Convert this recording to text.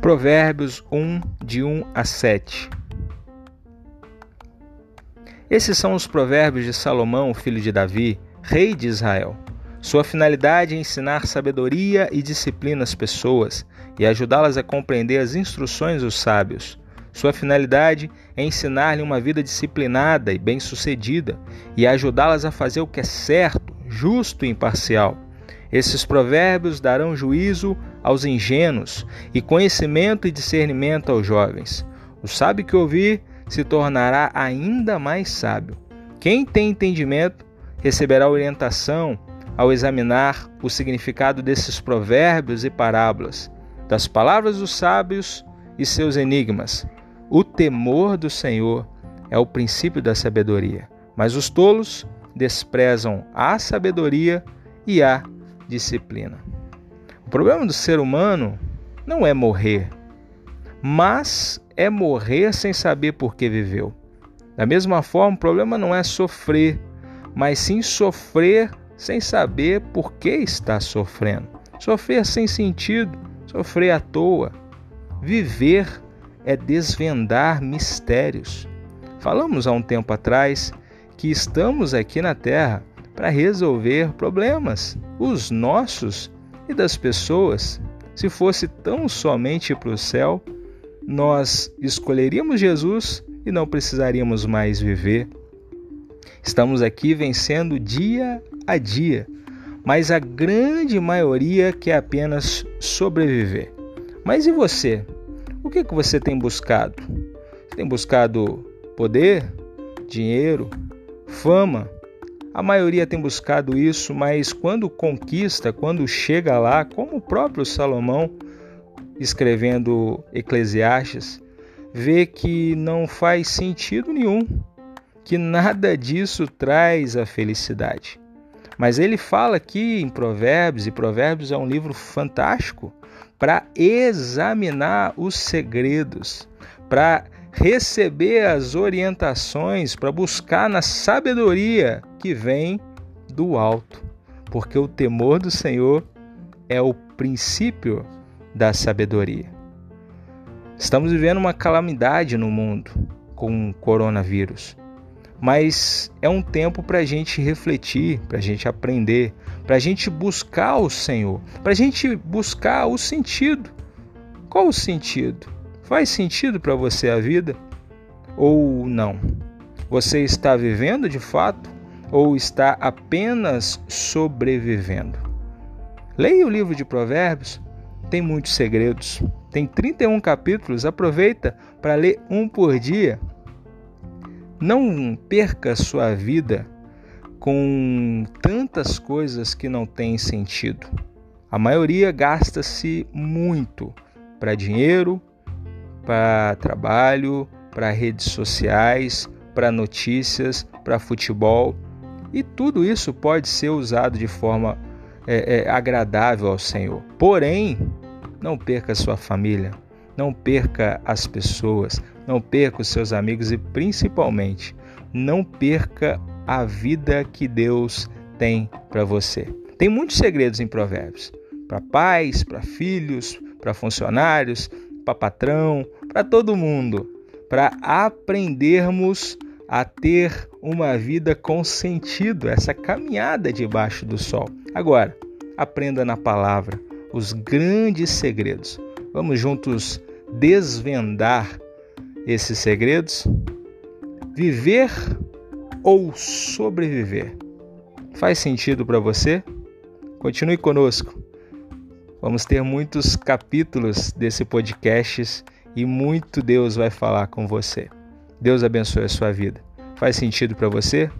Provérbios 1, de 1 a 7. Esses são os provérbios de Salomão, filho de Davi, rei de Israel. Sua finalidade é ensinar sabedoria e disciplina às pessoas e ajudá-las a compreender as instruções dos sábios. Sua finalidade é ensinar-lhe uma vida disciplinada e bem-sucedida e ajudá-las a fazer o que é certo, justo e imparcial. Esses provérbios darão juízo aos ingênuos e conhecimento e discernimento aos jovens. O sábio que ouvir se tornará ainda mais sábio. Quem tem entendimento receberá orientação ao examinar o significado desses provérbios e parábolas, das palavras dos sábios e seus enigmas. O temor do Senhor é o princípio da sabedoria, mas os tolos desprezam a sabedoria e a disciplina. O problema do ser humano não é morrer, mas é morrer sem saber por que viveu. Da mesma forma, o problema não é sofrer, mas sim sofrer sem saber por que está sofrendo. Sofrer sem sentido, sofrer à toa. Viver é desvendar mistérios. Falamos há um tempo atrás que estamos aqui na Terra para resolver problemas, os nossos e das pessoas. Se fosse tão somente para o céu, nós escolheríamos Jesus e não precisaríamos mais viver. Estamos aqui vencendo dia a dia, mas a grande maioria quer apenas sobreviver. Mas e você? O que, que você tem buscado? Você tem buscado poder, dinheiro, fama? A maioria tem buscado isso, mas quando conquista, quando chega lá, como o próprio Salomão, escrevendo Eclesiastes, vê que não faz sentido nenhum, que nada disso traz a felicidade. Mas ele fala aqui em Provérbios, e Provérbios é um livro fantástico para examinar os segredos, para receber as orientações, para buscar na sabedoria que vem do alto, porque o temor do Senhor é o princípio da sabedoria. Estamos vivendo uma calamidade no mundo com o coronavírus mas é um tempo para a gente refletir, para a gente aprender, para a gente buscar o Senhor, para a gente buscar o sentido. Qual o sentido? Faz sentido para você a vida ou não? Você está vivendo de fato ou está apenas sobrevivendo? Leia o livro de Provérbios, tem muitos segredos, tem 31 capítulos, aproveita para ler um por dia não perca sua vida com tantas coisas que não têm sentido. A maioria gasta-se muito para dinheiro, para trabalho, para redes sociais, para notícias, para futebol. E tudo isso pode ser usado de forma é, é, agradável ao Senhor. Porém, não perca sua família, não perca as pessoas, não perca os seus amigos e principalmente não perca a vida que Deus tem para você. Tem muitos segredos em Provérbios para pais, para filhos, para funcionários, para patrão, para todo mundo, para aprendermos a ter uma vida com sentido, essa caminhada debaixo do sol. Agora, aprenda na palavra os grandes segredos. Vamos juntos desvendar esses segredos? Viver ou sobreviver? Faz sentido para você? Continue conosco. Vamos ter muitos capítulos desse podcast e muito Deus vai falar com você. Deus abençoe a sua vida. Faz sentido para você?